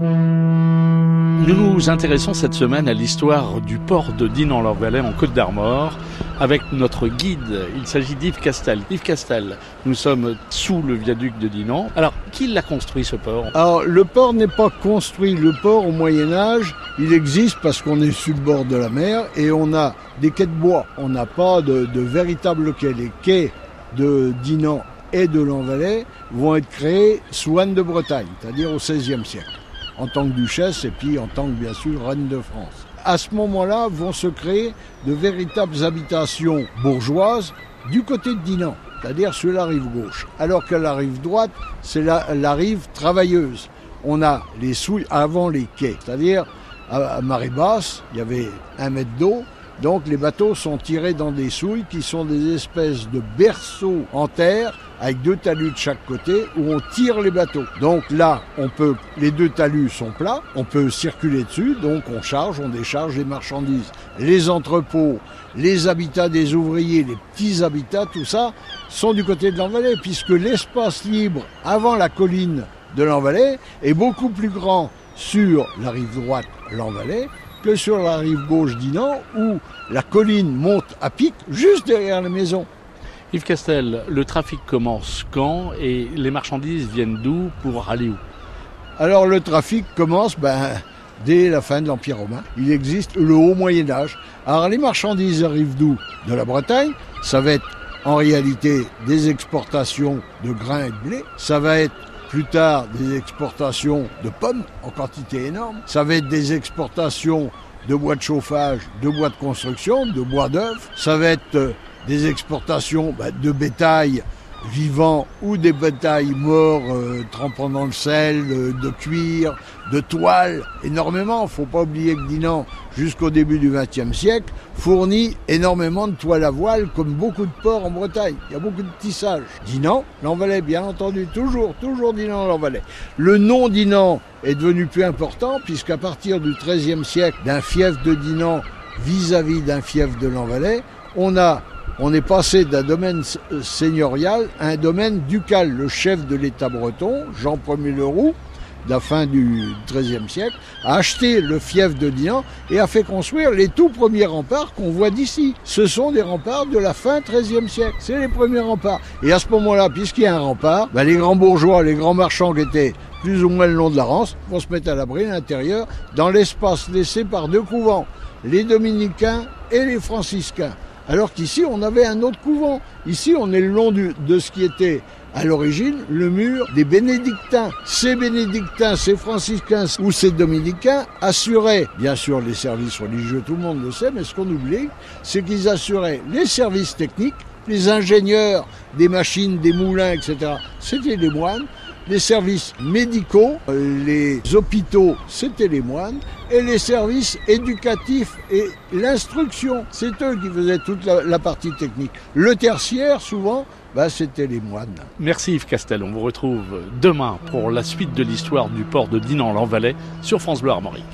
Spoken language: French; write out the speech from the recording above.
Nous nous intéressons cette semaine à l'histoire du port de Dinan-leur-Valais en Côte d'Armor avec notre guide. Il s'agit d'Yves Castel. Yves Castel, nous sommes sous le viaduc de Dinan. Alors, qui l'a construit ce port? Alors, le port n'est pas construit. Le port, au Moyen-Âge, il existe parce qu'on est sur le bord de la mer et on a des quais de bois. On n'a pas de, de véritables quais. Les quais de Dinan et de l'Envalais vont être créés sous Anne de Bretagne, c'est-à-dire au XVIe siècle en tant que duchesse et puis en tant que bien sûr reine de France. À ce moment-là vont se créer de véritables habitations bourgeoises du côté de Dinan, c'est-à-dire sur la rive gauche, alors que la rive droite, c'est la, la, rive travailleuse. On a les souilles avant les quais, c'est-à-dire à marée basse, il y avait un mètre d'eau, donc les bateaux sont tirés dans des souilles qui sont des espèces de berceaux en terre avec deux talus de chaque côté où on tire les bateaux. Donc là, on peut, les deux talus sont plats, on peut circuler dessus, donc on charge, on décharge les marchandises. Les entrepôts, les habitats des ouvriers, les petits habitats, tout ça, sont du côté de l'Envalais, puisque l'espace libre avant la colline de l'Envalais est beaucoup plus grand sur la rive droite, l'Envalais, que sur la rive gauche d'Inan, où la colline monte à pic juste derrière la maison. Yves Castel, le trafic commence quand et les marchandises viennent d'où pour aller où? Alors le trafic commence ben, dès la fin de l'Empire romain. Il existe le haut Moyen Âge. Alors les marchandises arrivent d'où? De la Bretagne. Ça va être en réalité des exportations de grains et de blé. Ça va être plus tard des exportations de pommes en quantité énorme. Ça va être des exportations de bois de chauffage, de bois de construction, de bois d'œuvre. Ça va être des exportations bah, de bétail vivant ou des bétails morts euh, trempant dans le sel, euh, de cuir, de toile, énormément. Faut pas oublier que Dinan, jusqu'au début du XXe siècle, fournit énormément de toile à voile, comme beaucoup de ports en Bretagne. Il y a beaucoup de tissage. Dinan, l'Envalais, bien entendu, toujours, toujours Dinan, l'Envalais. Le nom Dinan est devenu plus important, puisqu'à partir du XIIIe siècle, d'un fief de Dinan vis-à-vis d'un fief de l'Envalais, on a on est passé d'un domaine seigneurial à un domaine ducal. Le chef de l'État breton, Jean Ier Leroux, de la fin du XIIIe siècle, a acheté le fief de Dinan et a fait construire les tout premiers remparts qu'on voit d'ici. Ce sont des remparts de la fin XIIIe siècle. C'est les premiers remparts. Et à ce moment-là, puisqu'il y a un rempart, ben les grands bourgeois, les grands marchands qui étaient plus ou moins le long de la Rance vont se mettre à l'abri à l'intérieur dans l'espace laissé par deux couvents, les dominicains et les franciscains. Alors qu'ici, on avait un autre couvent. Ici, on est le long de ce qui était à l'origine le mur des bénédictins. Ces bénédictins, ces franciscains ou ces dominicains assuraient, bien sûr, les services religieux, tout le monde le sait, mais ce qu'on oublie, c'est qu'ils assuraient les services techniques, les ingénieurs des machines, des moulins, etc. C'était les moines les services médicaux, les hôpitaux, c'était les moines, et les services éducatifs et l'instruction, c'est eux qui faisaient toute la, partie technique. Le tertiaire, souvent, bah, c'était les moines. Merci Yves Castel, on vous retrouve demain pour la suite de l'histoire du port de Dinan-l'Envalais sur France Bleu Armorique.